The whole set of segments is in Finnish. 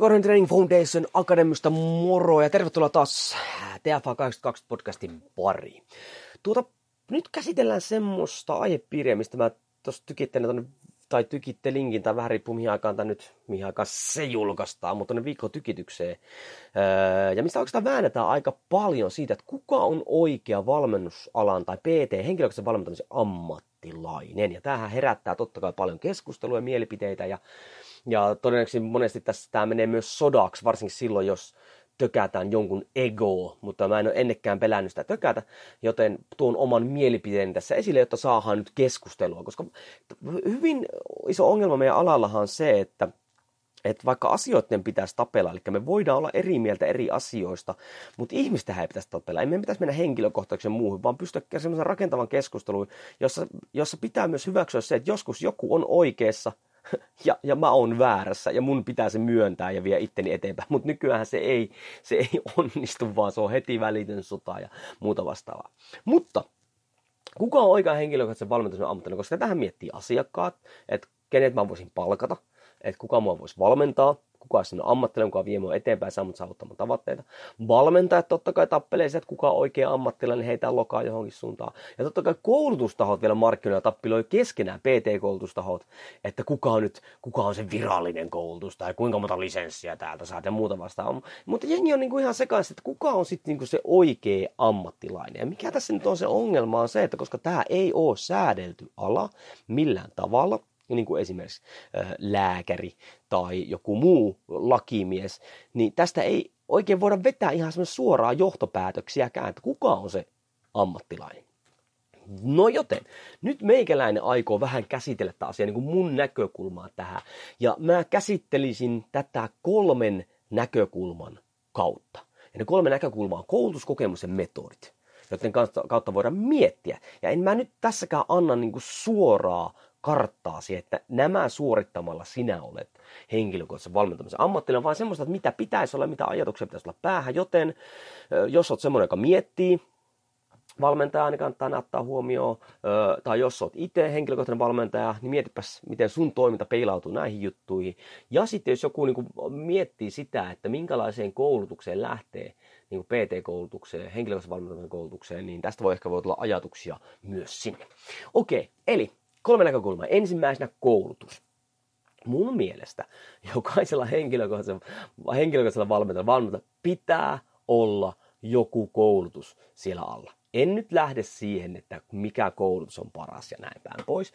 Unicorn Training Foundation Akademista moro ja tervetuloa taas TFA 82 podcastin pariin. Tuota, nyt käsitellään semmoista aihepiiriä, mistä mä tuossa tykittelen tonne, tai tykitte linkin, tai vähän riippuu mihin aikaan tämä nyt, mihin aikaan se julkaistaan, mutta tuonne viikko tykitykseen. Öö, ja mistä oikeastaan väännetään aika paljon siitä, että kuka on oikea valmennusalan tai PT, henkilökohtaisen valmentamisen ammattilainen. Ja tämähän herättää totta kai paljon keskustelua ja mielipiteitä ja ja todennäköisesti monesti tässä tämä menee myös sodaksi, varsinkin silloin, jos tökätään jonkun ego, mutta mä en ole ennekään pelännyt sitä tökätä, joten tuon oman mielipiteen tässä esille, jotta saadaan nyt keskustelua, koska hyvin iso ongelma meidän alallahan on se, että että vaikka asioiden pitäisi tapella, eli me voidaan olla eri mieltä eri asioista, mutta ihmistä ei pitäisi tapella. Ei pitäisi mennä henkilökohtaisen muuhun, vaan pystyä semmoisen rakentavan keskusteluun, jossa, jossa pitää myös hyväksyä se, että joskus joku on oikeassa – ja, ja mä oon väärässä ja mun pitää se myöntää ja vie itteni eteenpäin. Mutta nykyään se ei, se ei onnistu, vaan se on heti välitön sota ja muuta vastaavaa. Mutta kuka on oikea henkilökohtaisen valmentamisen ammattilainen, koska tähän miettii asiakkaat, että kenet mä voisin palkata, että kuka mua voisi valmentaa, kuka sinne ammattilainen, kuka vie mua eteenpäin, saa mut saavuttamaan tavoitteita. Valmentajat totta kai tappelee se, että kuka on oikea ammattilainen, heitä lokaa johonkin suuntaan. Ja totta kai koulutustahot vielä markkinoilla tappiloi keskenään, PT-koulutustahot, että kuka on nyt, kuka on se virallinen koulutus, tai kuinka monta lisenssiä täältä saat ja muuta vastaan. Mutta jengi on niinku ihan sekaisin, että kuka on sitten niinku se oikea ammattilainen. Ja mikä tässä nyt on se ongelma on se, että koska tämä ei ole säädelty ala millään tavalla, niin kuin esimerkiksi lääkäri tai joku muu lakimies, niin tästä ei oikein voida vetää ihan semmoista suoraa johtopäätöksiäkään, että kuka on se ammattilainen. No joten, nyt meikäläinen aikoo vähän käsitellä tätä asiaa niin kuin mun näkökulmaa tähän. Ja mä käsittelisin tätä kolmen näkökulman kautta. Ja ne kolme näkökulmaa on koulutuskokemus ja metodit, joten kautta voidaan miettiä. Ja en mä nyt tässäkään anna niin kuin suoraa karttaasi, että nämä suorittamalla sinä olet henkilökohtaisen valmentamisen ammattilainen, vaan semmoista, että mitä pitäisi olla, mitä ajatuksia pitäisi olla päähän. Joten jos olet semmoinen, joka miettii, valmentaja, niin kannattaa ottaa huomioon, tai jos olet itse henkilökohtainen valmentaja, niin mietipäs, miten sun toiminta peilautuu näihin juttuihin. Ja sitten jos joku niin kuin, miettii sitä, että minkälaiseen koulutukseen lähtee, niin kuin PT-koulutukseen, henkilökohtaisen valmentamisen koulutukseen, niin tästä voi ehkä voi tulla ajatuksia myös sinne. Okei, eli Kolme näkökulmaa. Ensimmäisenä koulutus. Mun mielestä jokaisella henkilökohtaisella, henkilökohtaisella valmentajalla valmenta pitää olla joku koulutus siellä alla. En nyt lähde siihen, että mikä koulutus on paras ja näin päin pois,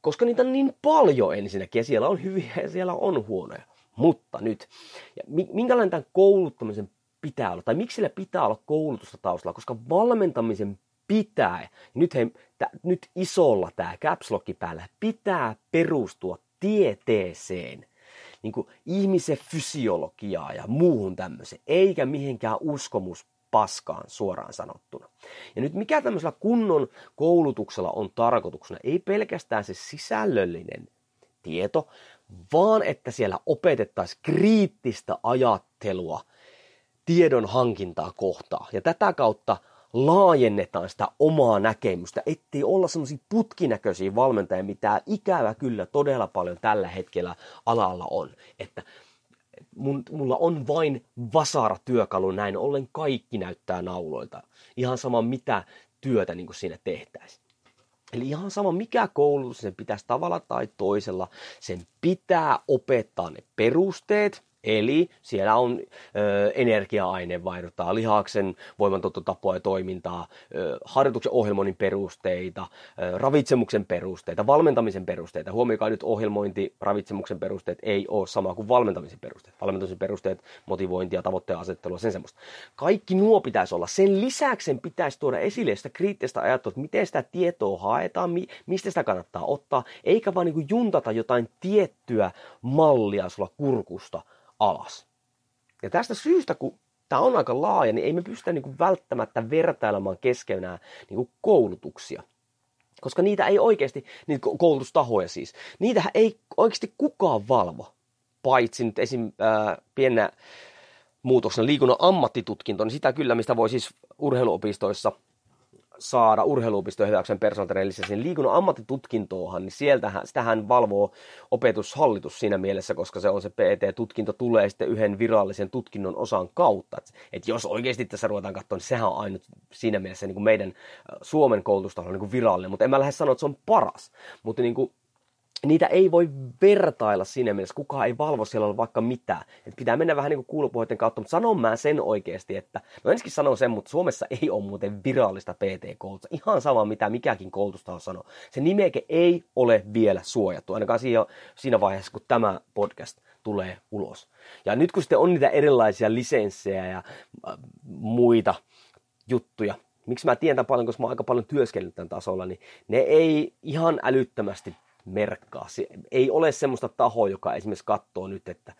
koska niitä on niin paljon ensinnäkin ja siellä on hyviä ja siellä on huonoja. Mutta nyt, ja minkälainen tämän kouluttamisen pitää olla, tai miksi sillä pitää olla koulutusta taustalla, koska valmentamisen pitää, nyt, he, t- nyt isolla tämä caps päällä, pitää perustua tieteeseen, niin kuin ihmisen fysiologiaa ja muuhun tämmöiseen, eikä mihinkään uskomus paskaan suoraan sanottuna. Ja nyt mikä tämmöisellä kunnon koulutuksella on tarkoituksena, ei pelkästään se sisällöllinen tieto, vaan että siellä opetettaisiin kriittistä ajattelua tiedon hankintaa kohtaa. Ja tätä kautta laajennetaan sitä omaa näkemystä, ettei olla semmoisia putkinäköisiä valmentajia, mitä ikävä kyllä todella paljon tällä hetkellä alalla on. Että mun, mulla on vain vasara työkalu, näin ollen kaikki näyttää nauloilta. Ihan sama mitä työtä niin siinä tehtäisiin. Eli ihan sama mikä koulutus sen pitäisi tavalla tai toisella, sen pitää opettaa ne perusteet, Eli siellä on ö, energia-ainevaihduntaa, lihaksen voimantuottotapoa ja toimintaa, ö, harjoituksen ohjelmoinnin perusteita, ö, ravitsemuksen perusteita, valmentamisen perusteita. Huomioikaa nyt ohjelmointi, ravitsemuksen perusteet ei ole sama kuin valmentamisen perusteet. Valmentamisen perusteet, motivointia, tavoitteen asettelua, sen semmoista. Kaikki nuo pitäisi olla. Sen lisäksi sen pitäisi tuoda esille sitä kriittistä ajattelua, että miten sitä tietoa haetaan, mi- mistä sitä kannattaa ottaa, eikä vaan niin juntata jotain tiettyä mallia sulla kurkusta alas. Ja tästä syystä, kun tämä on aika laaja, niin ei me pystytä niin kuin välttämättä vertailemaan keskenään niin kuin koulutuksia. Koska niitä ei oikeasti, niitä koulutustahoja siis, niitä ei oikeasti kukaan valvo. Paitsi nyt esim. Ää, pienä muutoksena liikunnan ammattitutkinto, niin sitä kyllä, mistä voi siis urheiluopistoissa saada urheiluopistojen hyväkseen personal sen liikunnan ammattitutkintoahan, niin sieltähän, sitähän valvoo opetushallitus siinä mielessä, koska se on se PT-tutkinto tulee sitten yhden virallisen tutkinnon osan kautta. Et, et jos oikeasti tässä ruvetaan katsoa, niin sehän on ainut siinä mielessä niin kuin meidän Suomen koulutustaho niin kuin virallinen, mutta en mä lähde sanoa, että se on paras. Mutta niin kuin niitä ei voi vertailla siinä mielessä, kukaan ei valvo siellä vaikka mitään. Et pitää mennä vähän niin kuin kautta, mutta sanon mä sen oikeasti, että, no ensinnäkin sanon sen, mutta Suomessa ei ole muuten virallista PT-koulutusta. Ihan sama mitä mikäkin koulutusta on sanoo. Se nimeke ei ole vielä suojattu, ainakaan siinä vaiheessa, kun tämä podcast tulee ulos. Ja nyt kun sitten on niitä erilaisia lisenssejä ja äh, muita juttuja, miksi mä tiedän paljon, koska mä oon aika paljon työskennellyt tämän tasolla, niin ne ei ihan älyttömästi merkkaa. Se ei ole semmoista tahoa, joka esimerkiksi katsoo nyt, että,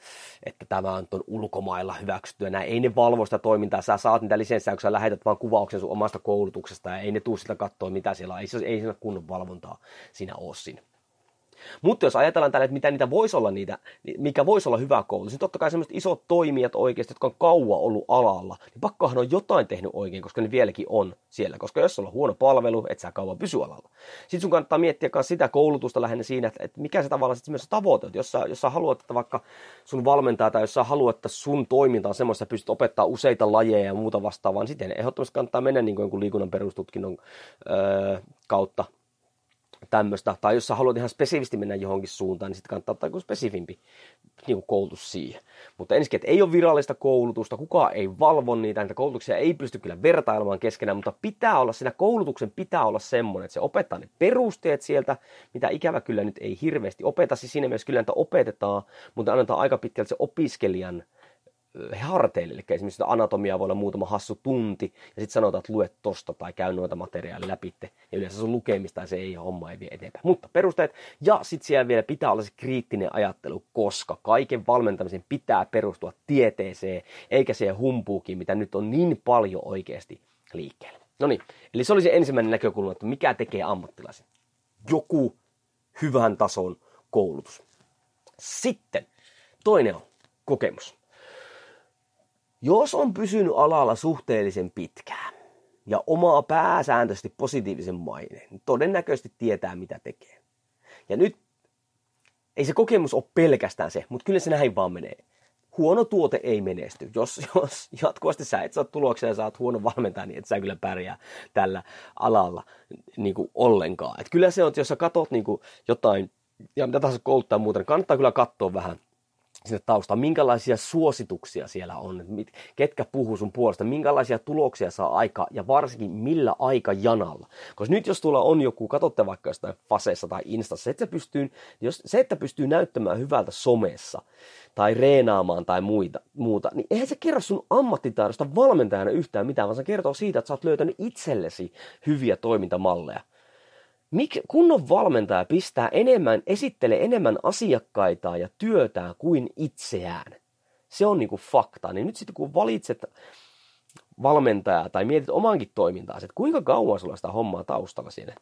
että tämä on tuon ulkomailla hyväksytty näin. Ei ne valvo sitä toimintaa. Sä saat niitä lisenssejä, kun sä lähetät vaan kuvauksen sun omasta koulutuksesta ja ei ne tuu sitä katsoa, mitä siellä on. Ei, ei siinä kunnon valvontaa siinä ole siinä. Mutta jos ajatellaan tällä, että mitä niitä voisi olla niitä, mikä voisi olla hyvä koulutus, niin totta kai sellaiset isot toimijat oikeasti, jotka on kauan ollut alalla, niin pakkohan on jotain tehnyt oikein, koska ne vieläkin on siellä. Koska jos on huono palvelu, et sä kauan pysy alalla. Sitten sun kannattaa miettiä myös sitä koulutusta lähinnä siinä, että, että mikä se tavallaan sitten myös tavoite on. Jos sä, jos sä haluat, että vaikka sun valmentaa tai jos sä haluat, että sun toiminta on semmoista, että pystyt opettaa useita lajeja ja muuta vastaavaa, niin sitten ehdottomasti kannattaa mennä niin kuin liikunnan perustutkinnon öö, kautta tämmöistä, tai jos sä haluat ihan spesifisti mennä johonkin suuntaan, niin sitten kannattaa ottaa joku spesifimpi niin kuin koulutus siihen. Mutta ensinnäkin, että ei ole virallista koulutusta, kukaan ei valvo niitä, niitä koulutuksia ei pysty kyllä vertailemaan keskenään, mutta pitää olla, siinä koulutuksen pitää olla semmoinen, että se opettaa ne perusteet sieltä, mitä ikävä kyllä nyt ei hirveästi opeta, siis siinä mielessä kyllä niitä opetetaan, mutta annetaan aika pitkälti se opiskelijan harteille. Eli esimerkiksi anatomiaa voi olla muutama hassu tunti, ja sitten sanotaan, että luet tosta tai käy noita materiaalia läpi, ja yleensä sun lukemista se ei homma ei vie eteenpäin. Mutta perusteet, ja sitten siellä vielä pitää olla se kriittinen ajattelu, koska kaiken valmentamisen pitää perustua tieteeseen, eikä siihen humpuukin, mitä nyt on niin paljon oikeasti liikkeellä. No niin, eli se oli se ensimmäinen näkökulma, että mikä tekee ammattilaisen. Joku hyvän tason koulutus. Sitten toinen on kokemus. Jos on pysynyt alalla suhteellisen pitkään ja omaa pääsääntöisesti positiivisen maineen, niin todennäköisesti tietää mitä tekee. Ja nyt ei se kokemus ole pelkästään se, mutta kyllä se näin vaan menee. Huono tuote ei menesty. Jos, jos jatkuvasti sä et saa tuloksia ja saat huono valmentaja, niin et sä kyllä pärjää tällä alalla niin kuin ollenkaan. Et kyllä se on, että jos sä katot niin kuin jotain, ja mitä tahansa kouluttaa muuten, niin kannattaa kyllä katsoa vähän sinne taustaan, minkälaisia suosituksia siellä on, ketkä puhuu sun puolesta, minkälaisia tuloksia saa aika ja varsinkin millä aikajanalla. Koska nyt jos tuolla on joku, katsotte vaikka jostain faseessa tai instassa, se, että pystyy, jos, se, että pystyy näyttämään hyvältä somessa tai reenaamaan tai muita, muuta, niin eihän se kerro sun ammattitaidosta valmentajana yhtään mitään, vaan se kertoo siitä, että sä oot löytänyt itsellesi hyviä toimintamalleja. Mik, kunnon valmentaja pistää enemmän, esittelee enemmän asiakkaita ja työtään kuin itseään. Se on niinku fakta. Niin nyt sitten kun valitset valmentajaa tai mietit omankin toimintaa, että kuinka kauan sulla sitä hommaa taustalla siinä.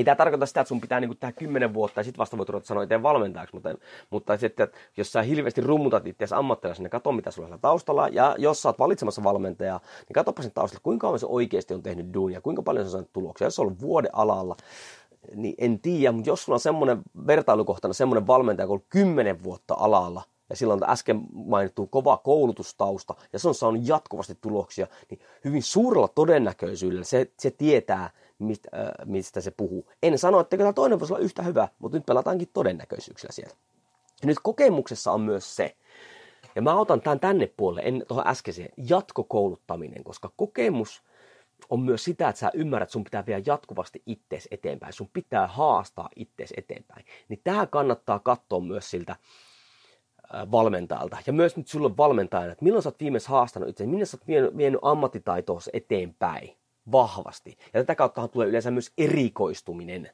Ei tämä tarkoita sitä, että sun pitää niinku tehdä kymmenen vuotta ja sitten vasta voit ruveta sanoa itse valmentajaksi, mutta, mutta sitten, että jos sä hirveästi rummutat itseäsi ammattilaisena, niin katso mitä sulla on taustalla. Ja jos sä oot valitsemassa valmentajaa, niin katsopa sen taustalla, kuinka kauan se oikeasti on tehnyt duunia, kuinka paljon se on saanut tuloksia. Jos se on ollut vuoden alalla, niin en tiedä, mutta jos sulla on semmoinen vertailukohtana semmoinen valmentaja, joka on ollut kymmenen vuotta alalla, ja sillä on äsken mainittu kova koulutustausta, ja se on saanut jatkuvasti tuloksia, niin hyvin suurella todennäköisyydellä se, se tietää, mistä, äh, mistä se puhuu. En sano, että tämä toinen voisi olla yhtä hyvä, mutta nyt pelataankin todennäköisyyksillä siellä. Ja nyt kokemuksessa on myös se, Ja mä otan tämän tänne puolelle, en tuohon äskeiseen, jatkokouluttaminen, koska kokemus on myös sitä, että sä ymmärrät, että sun pitää vielä jatkuvasti ittees eteenpäin. Sun pitää haastaa ittees eteenpäin. Niin tähän kannattaa katsoa myös siltä valmentajalta. Ja myös nyt sulle valmentajana, että milloin sä oot viimeis haastanut itse, minne sä oot vienyt ammattitaitoa eteenpäin vahvasti. Ja tätä kauttahan tulee yleensä myös erikoistuminen.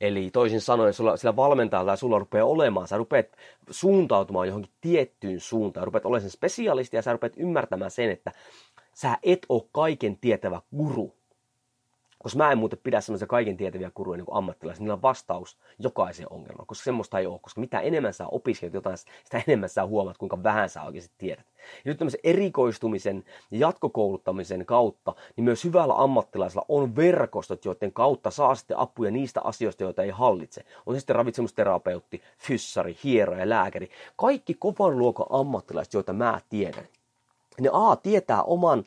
Eli toisin sanoen, sulla, sillä valmentajalla sulla rupeaa olemaan, sä rupeat suuntautumaan johonkin tiettyyn suuntaan, rupeat olemaan sen spesialisti ja sä rupeat ymmärtämään sen, että sä et ole kaiken tietävä guru, koska mä en muuten pidä sellaisia kaiken tietäviä kuruja niin ammattilaisia, niillä on vastaus jokaiseen ongelmaan, koska semmoista ei ole, koska mitä enemmän sä opiskelet jotain, sitä enemmän sä huomaat, kuinka vähän sä oikeasti tiedät. Ja nyt tämmöisen erikoistumisen ja jatkokouluttamisen kautta, niin myös hyvällä ammattilaisella on verkostot, joiden kautta saa sitten apuja niistä asioista, joita ei hallitse. On se sitten ravitsemusterapeutti, fyssari, hieroja, lääkäri, kaikki kovan luokan ammattilaiset, joita mä tiedän. Ne A tietää oman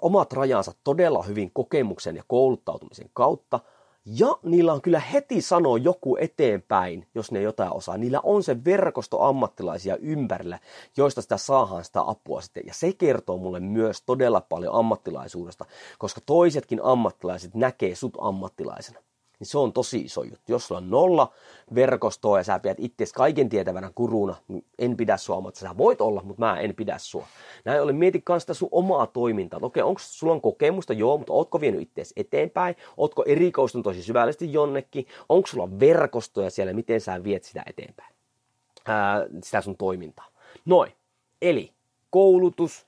omat rajansa todella hyvin kokemuksen ja kouluttautumisen kautta, ja niillä on kyllä heti sanoa joku eteenpäin, jos ne jotain osaa. Niillä on se verkosto ammattilaisia ympärillä, joista sitä saadaan sitä apua sitten. Ja se kertoo mulle myös todella paljon ammattilaisuudesta, koska toisetkin ammattilaiset näkee sut ammattilaisena niin se on tosi iso juttu. Jos sulla on nolla verkostoa ja sä pidät itse kaiken tietävänä kuruna, niin en pidä sua mutta Sä voit olla, mutta mä en pidä sua. Näin ollen mieti myös sitä sun omaa toimintaa. Okei, onko sulla on kokemusta? Joo, mutta ootko vienyt itseäsi eteenpäin? Ootko erikoistunut tosi syvällisesti jonnekin? Onko sulla verkostoja siellä? Miten sä viet sitä eteenpäin? Ää, sitä sun toimintaa. Noin. Eli koulutus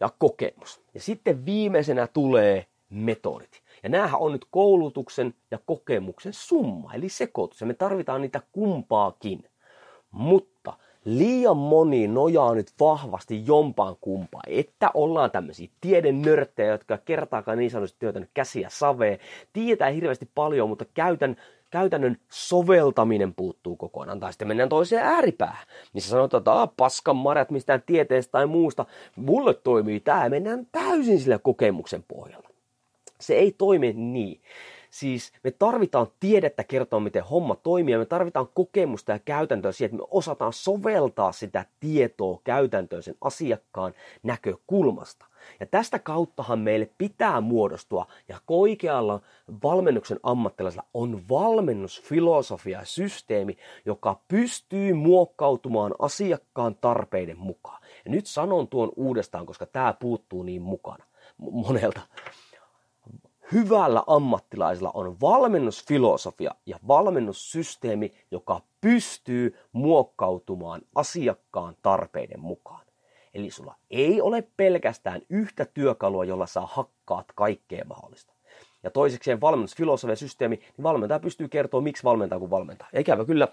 ja kokemus. Ja sitten viimeisenä tulee metodit. Ja näähän on nyt koulutuksen ja kokemuksen summa, eli sekoitus. Ja me tarvitaan niitä kumpaakin. Mutta liian moni nojaa nyt vahvasti jompaan kumpaan, että ollaan tämmöisiä tiedenörttejä, jotka kertaakaan niin sanotusti työtänyt käsiä savee, tietää hirveästi paljon, mutta käytän käytännön soveltaminen puuttuu kokonaan. Tai sitten mennään toiseen ääripäähän, missä sanotaan, että ah, paskan marjat mistään tieteestä tai muusta. Mulle toimii tämä mennään täysin sillä kokemuksen pohjalla. Se ei toimi niin. Siis me tarvitaan tiedettä kertoa, miten homma toimii, ja me tarvitaan kokemusta ja käytäntöä siihen, että me osataan soveltaa sitä tietoa käytäntöön sen asiakkaan näkökulmasta. Ja tästä kauttahan meille pitää muodostua, ja koikealla valmennuksen ammattilaisella on valmennusfilosofia ja systeemi, joka pystyy muokkautumaan asiakkaan tarpeiden mukaan. Ja nyt sanon tuon uudestaan, koska tämä puuttuu niin mukana monelta hyvällä ammattilaisella on valmennusfilosofia ja valmennussysteemi, joka pystyy muokkautumaan asiakkaan tarpeiden mukaan. Eli sulla ei ole pelkästään yhtä työkalua, jolla sä hakkaat kaikkea mahdollista. Ja toisekseen valmennusfilosofia systeemi, niin valmentaja pystyy kertoa, miksi valmentaa kun valmentaa. Ja ikävä kyllä,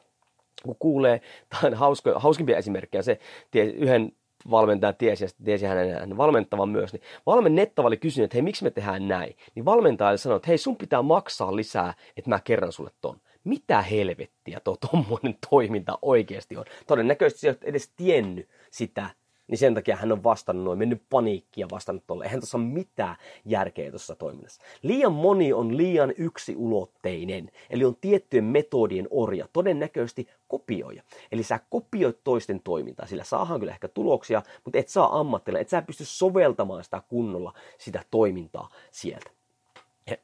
kun kuulee, tämä on hauskimpia esimerkkejä, se yhden valmentaja tiesi ja tiesi hänen, hänen valmentavan myös, niin valmennettava oli kysynyt, että hei, miksi me tehdään näin? Niin valmentaja sanoi, että hei, sun pitää maksaa lisää, että mä kerran sulle ton. Mitä helvettiä tuo tommonen toiminta oikeasti on? Todennäköisesti sä et edes tiennyt sitä, niin sen takia hän on vastannut noin, mennyt paniikkia vastannut tolle. Eihän tuossa ole mitään järkeä tuossa toiminnassa. Liian moni on liian yksiulotteinen, eli on tiettyjen metodien orja, todennäköisesti kopioija. Eli sä kopioit toisten toimintaa, sillä saahan kyllä ehkä tuloksia, mutta et saa ammattilla, et sä pysty soveltamaan sitä kunnolla, sitä toimintaa sieltä.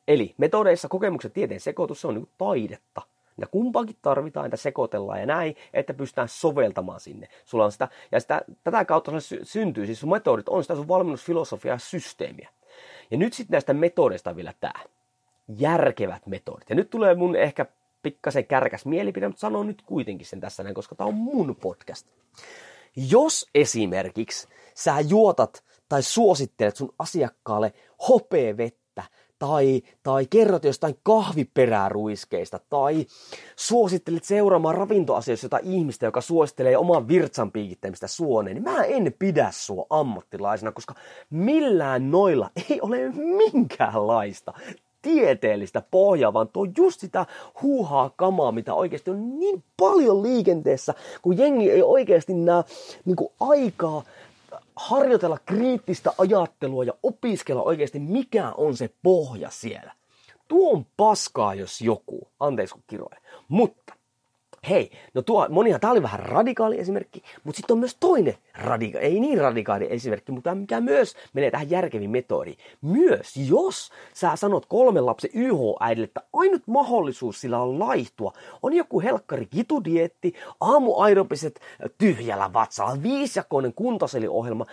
Eli metodeissa kokemuksen tieteen sekoitus, se on niin taidetta. Ja kumpaakin tarvitaan, että sekoitellaan ja näin, että pystytään soveltamaan sinne. Sulla on sitä, ja sitä, tätä kautta syntyy, siis sun metodit on sitä sun valmennusfilosofiaa ja systeemiä. Ja nyt sitten näistä metodeista vielä tämä. Järkevät metodit. Ja nyt tulee mun ehkä pikkasen kärkäs mielipide, mutta sanon nyt kuitenkin sen tässä näin, koska tämä on mun podcast. Jos esimerkiksi sä juotat tai suosittelet sun asiakkaalle hopeavettä, tai, tai kerrot jostain kahviperäruiskeista, tai suosittelet seuraamaan ravintoasioissa jotain ihmistä, joka suosittelee oman virtsan piikittämistä suoneen, niin mä en pidä sua ammattilaisena, koska millään noilla ei ole minkäänlaista tieteellistä pohjaa, vaan tuo just sitä huuhaa kamaa, mitä oikeasti on niin paljon liikenteessä, kun jengi ei oikeasti näe niin aikaa harjoitella kriittistä ajattelua ja opiskella oikeasti, mikä on se pohja siellä. Tuo on paskaa, jos joku. Anteeksi kun kiroin. Mutta hei, no tuo, monihan, tämä oli vähän radikaali esimerkki, mutta sitten on myös toinen radika- ei niin radikaali esimerkki, mutta mikä myös menee tähän järkevin metodiin. Myös jos sä sanot kolmen lapsen YH-äidille, että ainut mahdollisuus sillä on laihtua, on joku helkkari kitudietti, aamuaerobiset tyhjällä vatsalla, viisijakoinen kuntosaliohjelma,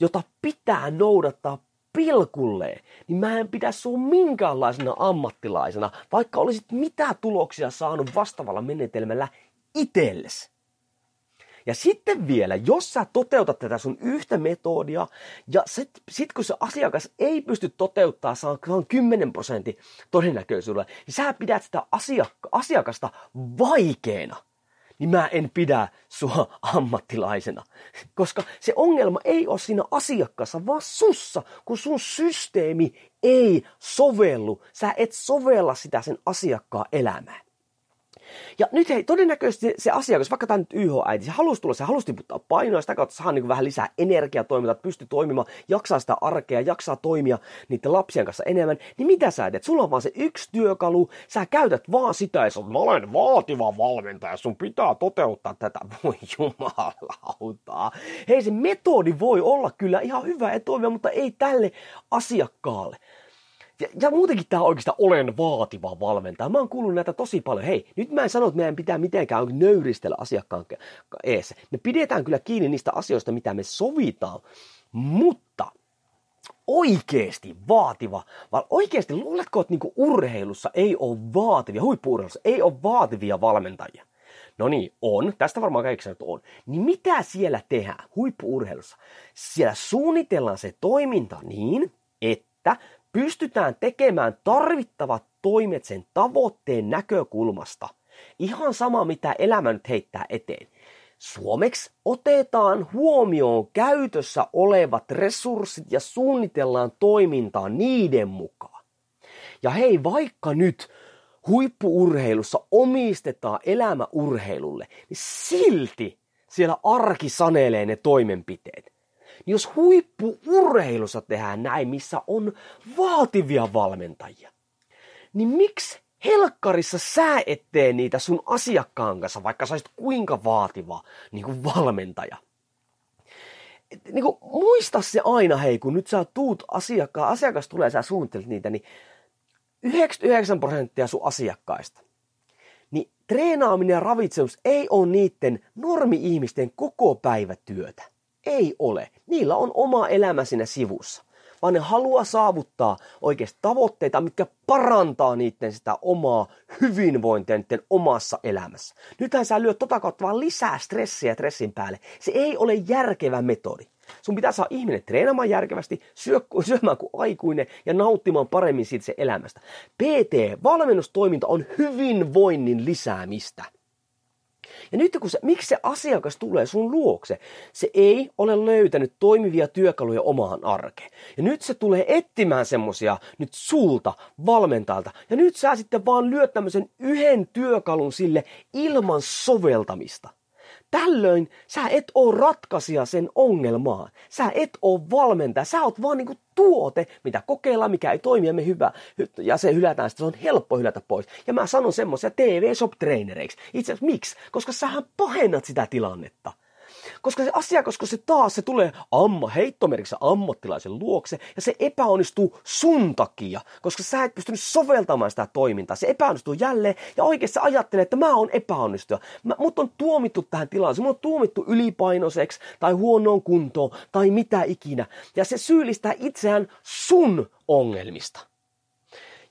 jota pitää noudattaa pilkulleen, niin mä en pidä sun minkäänlaisena ammattilaisena, vaikka olisit mitä tuloksia saanut vastaavalla menetelmällä itsellesi. Ja sitten vielä, jos sä toteutat tätä sun yhtä metodia, ja sit, sit kun se asiakas ei pysty toteuttaa, saa 10 prosentin todennäköisyydellä, niin sä pidät sitä asiakka- asiakasta vaikeena niin mä en pidä sua ammattilaisena. Koska se ongelma ei ole siinä asiakkaassa, vaan sussa, kun sun systeemi ei sovellu. Sä et sovella sitä sen asiakkaan elämään. Ja nyt hei, todennäköisesti se asiakas, vaikka tämä nyt YH-äiti, se halusi tulla, se halusi tiputtaa painoa, sitä kautta saa niin vähän lisää energiaa toimintaa, että pystyy toimimaan, jaksaa sitä arkea, jaksaa toimia niiden lapsien kanssa enemmän, niin mitä sä teet? Sulla on vaan se yksi työkalu, sä käytät vaan sitä ja sä mä olen vaativa valmentaja, sun pitää toteuttaa tätä. Voi jumalautaa. Hei, se metodi voi olla kyllä ihan hyvä ja toimia, mutta ei tälle asiakkaalle. Ja, ja muutenkin tämä oikeastaan olen vaativa valmentaja. Mä oon kuullut näitä tosi paljon. Hei, nyt mä en sano, että meidän pitää mitenkään nöyristellä asiakkaan eessä. Me pidetään kyllä kiinni niistä asioista, mitä me sovitaan. Mutta oikeasti vaativa, vaan oikeasti luuletko, että niinku urheilussa ei ole vaativia, huippuurheilussa ei ole vaativia valmentajia? No niin, on. Tästä varmaan kaikki että on. Niin mitä siellä tehdään huippuurheilussa? Siellä suunnitellaan se toiminta niin, että pystytään tekemään tarvittavat toimet sen tavoitteen näkökulmasta. Ihan sama, mitä elämä nyt heittää eteen. Suomeksi otetaan huomioon käytössä olevat resurssit ja suunnitellaan toimintaa niiden mukaan. Ja hei, vaikka nyt huippuurheilussa omistetaan elämä urheilulle, niin silti siellä arki sanelee ne toimenpiteet. Niin jos huippuurheilussa tehdään näin, missä on vaativia valmentajia, niin miksi helkkarissa sä et tee niitä sun asiakkaan kanssa, vaikka sä kuinka vaativa niin kuin valmentaja? Et, niin kuin, muista se aina, hei, kun nyt sä tuut asiakkaan, asiakas tulee, sä suunnittelet niitä, niin 99 prosenttia sun asiakkaista, niin treenaaminen ja ravitsemus ei ole niiden normi-ihmisten koko päivä työtä. Ei ole. Niillä on oma elämä siinä sivussa. Vaan ne haluaa saavuttaa oikeasti tavoitteita, mitkä parantaa niiden sitä omaa hyvinvointia niiden omassa elämässä. Nythän sä lyöt tota kautta vaan lisää stressiä stressin päälle. Se ei ole järkevä metodi. Sun pitää saada ihminen treenaamaan järkevästi, syömään kuin aikuinen ja nauttimaan paremmin siitä se elämästä. PT, valmennustoiminta on hyvinvoinnin lisäämistä. Ja nyt kun se, miksi se asiakas tulee sun luokse, se ei ole löytänyt toimivia työkaluja omaan arkeen. Ja nyt se tulee etsimään semmosia nyt sulta, valmentajalta. Ja nyt sä sitten vaan lyöt tämmöisen yhden työkalun sille ilman soveltamista. Tällöin sä et oo ratkaisija sen ongelmaan. Sä et oo valmentaja. Sä oot vaan niinku tuote, mitä kokeillaan, mikä ei toimi ja me hyvä, ja se hylätään, sitten se on helppo hylätä pois. Ja mä sanon semmoisia TV-shop-trainereiksi. Itse asiassa miksi? Koska sähän pahennat sitä tilannetta. Koska se asiakas, kun se taas se tulee amma, heittomerkissä ammattilaisen luokse ja se epäonnistuu sun takia, koska sä et pystynyt soveltamaan sitä toimintaa. Se epäonnistuu jälleen ja oikeasti ajattelee, että mä oon epäonnistuja. Mä, mut on tuomittu tähän tilaan. Mut on tuomittu ylipainoiseksi tai huonoon kuntoon tai mitä ikinä. Ja se syyllistää itseään sun ongelmista.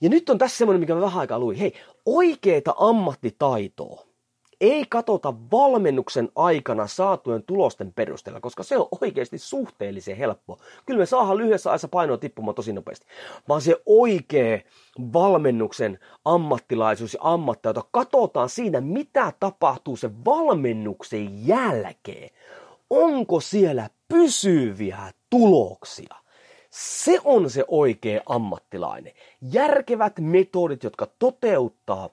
Ja nyt on tässä semmoinen, mikä mä vähän aikaa luin. Hei, oikeeta ammattitaitoa ei katota valmennuksen aikana saatujen tulosten perusteella, koska se on oikeasti suhteellisen helppo. Kyllä me saadaan lyhyessä ajassa painoa tippumaan tosi nopeasti, vaan se oikea valmennuksen ammattilaisuus ja ammattaito katsotaan siinä, mitä tapahtuu sen valmennuksen jälkeen. Onko siellä pysyviä tuloksia? Se on se oikea ammattilainen. Järkevät metodit, jotka toteuttaa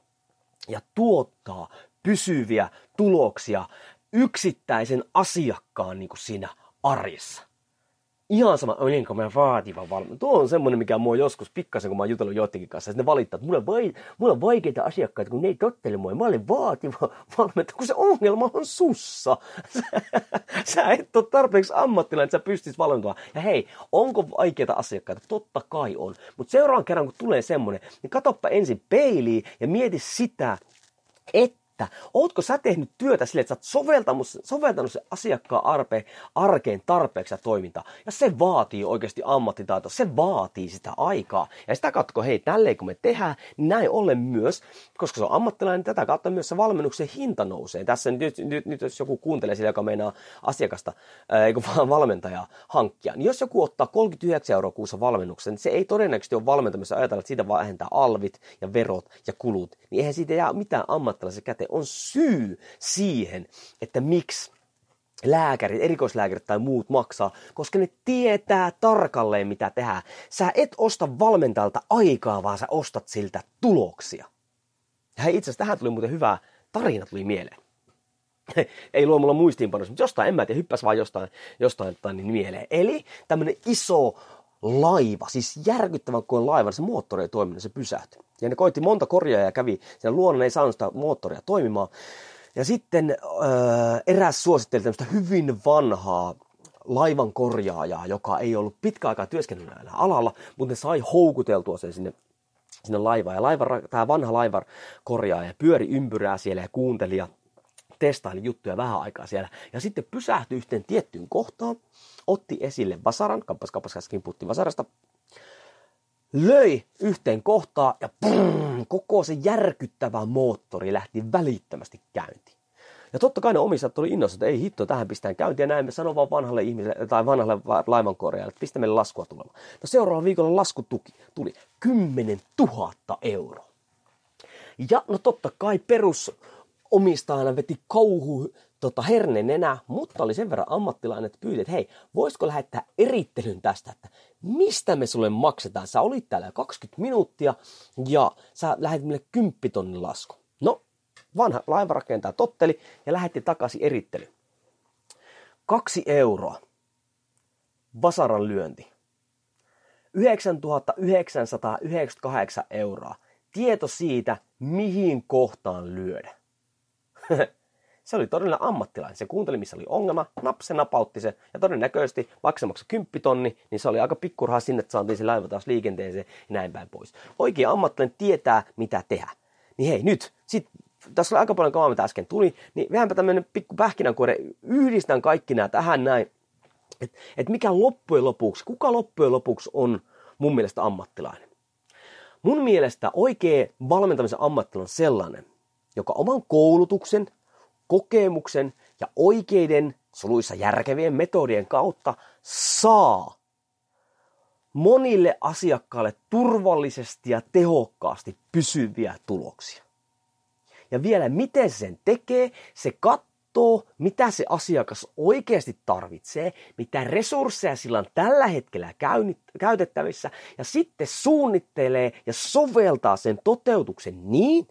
ja tuottaa pysyviä tuloksia yksittäisen asiakkaan niin kuin siinä arjessa. Ihan sama, olinko mä vaativa valmentaja. Tuo on semmoinen, mikä mua joskus pikkasen, kun mä oon jutellut joidenkin kanssa. Sitten ne valittaa, että mulla on, vai, mulla on vaikeita asiakkaita, kun ne ei tottele mua. Mä olen vaativa valmentaja, kun se ongelma on sussa. sä et ole tarpeeksi ammattilainen, että sä pystyis valmentamaan. Ja hei, onko vaikeita asiakkaita? Totta kai on. Mutta seuraavan kerran, kun tulee semmoinen, niin katoppa ensin peiliin ja mieti sitä, että että ootko sä tehnyt työtä sille, että sä oot soveltanut, soveltanut se asiakkaan arpe, arkeen tarpeeksi toimintaa. Ja se vaatii oikeasti ammattitaitoa, se vaatii sitä aikaa. Ja sitä kun hei, tälleen kun me tehdään, niin näin ollen myös, koska se on ammattilainen, niin tätä kautta myös se valmennuksen hinta nousee. Tässä nyt, nyt, nyt jos joku kuuntelee sillä, joka meinaa asiakasta, eikö vaan valmentajaa hankkia, niin jos joku ottaa 39 euroa kuussa valmennuksen, niin se ei todennäköisesti ole valmentamassa ajatella, että siitä vähentää alvit ja verot ja kulut, niin eihän siitä jää mitään ammattilaisen käteen on syy siihen, että miksi lääkärit, erikoislääkärit tai muut maksaa, koska ne tietää tarkalleen mitä tehdään. Sä et osta valmentajalta aikaa, vaan sä ostat siltä tuloksia. Ja itse asiassa tähän tuli muuten hyvä tarina tuli mieleen. Ei luo mulla muistiinpanossa, mutta jostain, en mä tiedä, hyppäs vaan jostain, jostain tai niin mieleen. Eli tämmönen iso laiva, siis järkyttävän kuin laiva, se moottori ei toiminut, se pysähtyi. Ja ne koitti monta korjaa ja kävi, sen luonnon ei saanut sitä moottoria toimimaan. Ja sitten äh, eräs suositteli tämmöistä hyvin vanhaa laivan korjaajaa, joka ei ollut pitkä aikaa työskennellyt alalla, mutta ne sai houkuteltua sen sinne, sinne laivaan. Ja laiva, tämä vanha laivan korjaaja pyöri ympyrää siellä ja kuunteli ja testaili juttuja vähän aikaa siellä. Ja sitten pysähtyi yhteen tiettyyn kohtaan, otti esille vasaran, kappas kappas äsken putti vasarasta, löi yhteen kohtaan ja brrr, koko se järkyttävä moottori lähti välittömästi käyntiin. Ja totta kai ne omistajat tuli innossa, että ei hitto, tähän pistään käyntiin. Ja näin me sanoo vaan vanhalle ihmiselle tai vanhalle laivankorjaajalle, että pistä meille laskua tulemaan. No seuraavan viikolla laskutuki tuli 10 000 euroa. Ja no totta kai perus omistajana veti kauhu tota, hernenenä, mutta oli sen verran ammattilainen, että pyyti, että hei, voisiko lähettää erittelyn tästä, että mistä me sulle maksetaan? Sä olit täällä 20 minuuttia ja sä lähetit meille 10 tonnin lasku. No, vanha laivarakentaja totteli ja lähetti takaisin erittely. Kaksi euroa. Vasaran lyönti. 9998 euroa. Tieto siitä, mihin kohtaan lyödä. se oli todellinen ammattilainen. Se kuunteli, missä oli ongelma, napse napautti se, ja todennäköisesti vaikka se maksoi 10 tonni, niin se oli aika pikkuraha sinne, että saatiin se laiva taas liikenteeseen ja näin päin pois. Oikea ammattilainen tietää, mitä tehdä. Niin hei, nyt, sit, tässä oli aika paljon kamaa, mitä äsken tuli, niin vähänpä tämmöinen pikku pähkinänkuore, yhdistän kaikki nämä tähän näin, että et mikä loppujen lopuksi, kuka loppujen lopuksi on mun mielestä ammattilainen. Mun mielestä oikea valmentamisen ammattilainen on sellainen, joka oman koulutuksen, kokemuksen ja oikeiden, suluissa järkevien metodien kautta saa monille asiakkaille turvallisesti ja tehokkaasti pysyviä tuloksia. Ja vielä miten se sen tekee, se katsoo, mitä se asiakas oikeasti tarvitsee, mitä resursseja sillä on tällä hetkellä käytettävissä, ja sitten suunnittelee ja soveltaa sen toteutuksen niin,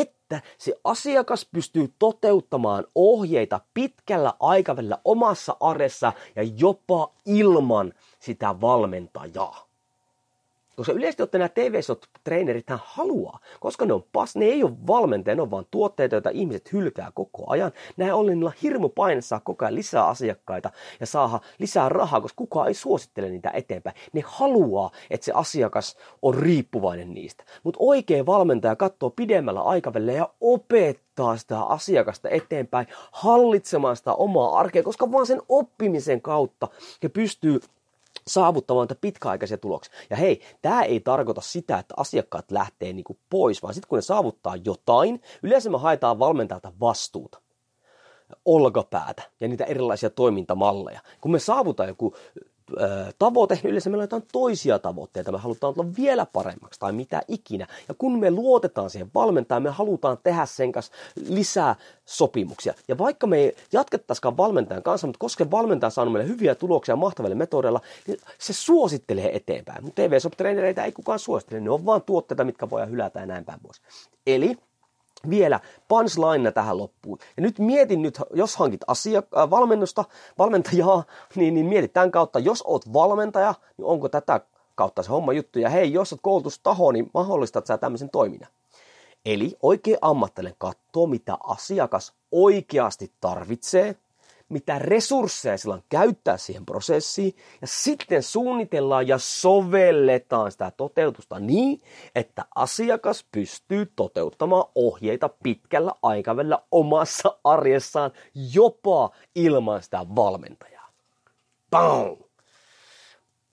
että se asiakas pystyy toteuttamaan ohjeita pitkällä aikavälillä omassa aressa ja jopa ilman sitä valmentajaa. Koska yleisesti ottaen nämä TV-treenerit haluaa, koska ne on pas, ne ei ole valmentajia, ne on vaan tuotteita, joita ihmiset hylkää koko ajan. Näin ollen niillä hirmu paine saa koko ajan lisää asiakkaita ja saa lisää rahaa, koska kukaan ei suosittele niitä eteenpäin. Ne haluaa, että se asiakas on riippuvainen niistä. Mutta oikea valmentaja katsoo pidemmällä aikavälillä ja opettaa sitä asiakasta eteenpäin, hallitsemaan sitä omaa arkea, koska vaan sen oppimisen kautta he pystyy saavuttamaan pitkäaikaisia tuloksia. Ja hei, tämä ei tarkoita sitä, että asiakkaat lähtee niinku pois, vaan sitten kun ne saavuttaa jotain, yleensä me haetaan valmentajalta vastuuta olkapäätä ja niitä erilaisia toimintamalleja. Kun me saavutaan joku tavoite, yleensä meillä on jotain toisia tavoitteita, me halutaan olla vielä paremmaksi tai mitä ikinä. Ja kun me luotetaan siihen valmentajan, me halutaan tehdä sen kanssa lisää sopimuksia. Ja vaikka me ei jatkettaisikaan valmentajan kanssa, mutta koska valmentaja on saanut meille hyviä tuloksia mahtavilla metodeilla, niin se suosittelee eteenpäin. Mutta TV-sop-treenereitä ei kukaan suosittele, ne on vaan tuotteita, mitkä voidaan hylätä ja näin päin pois. Eli vielä punchline tähän loppuun. Ja nyt mietin nyt, jos hankit asiak- äh, valmennusta, valmentajaa, niin, niin mietit tämän kautta, jos oot valmentaja, niin onko tätä kautta se homma juttu. Ja hei, jos oot koulutustaho, niin mahdollistat sä tämmöisen toiminnan. Eli oikein ammattilainen katsoo, mitä asiakas oikeasti tarvitsee, mitä resursseja sillä on käyttää siihen prosessiin, ja sitten suunnitellaan ja sovelletaan sitä toteutusta niin, että asiakas pystyy toteuttamaan ohjeita pitkällä aikavälillä omassa arjessaan, jopa ilman sitä valmentajaa. Boom!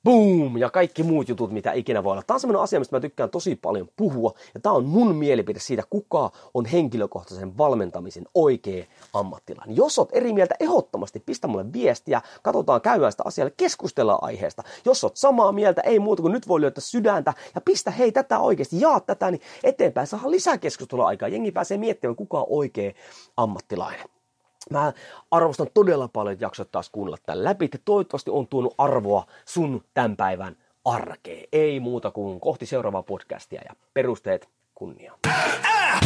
Boom, ja kaikki muut jutut, mitä ikinä voi olla. Tämä on sellainen asia, mistä mä tykkään tosi paljon puhua, ja tämä on mun mielipide siitä, kuka on henkilökohtaisen valmentamisen oikea ammattilainen. Jos oot eri mieltä, ehdottomasti pistä mulle viestiä, katsotaan käydään sitä asialle, keskustellaan aiheesta. Jos oot samaa mieltä, ei muuta kuin nyt voi löytää sydäntä, ja pistä hei tätä oikeasti, jaa tätä, niin eteenpäin saa lisää keskustelua aikaa. Jengi pääsee miettimään, kuka on oikea ammattilainen. Mä arvostan todella paljon, että jaksot taas kuunnella tämän läpi. että toivottavasti on tuonut arvoa sun tämän päivän arkeen. Ei muuta kuin kohti seuraavaa podcastia ja perusteet kunnia. Ah!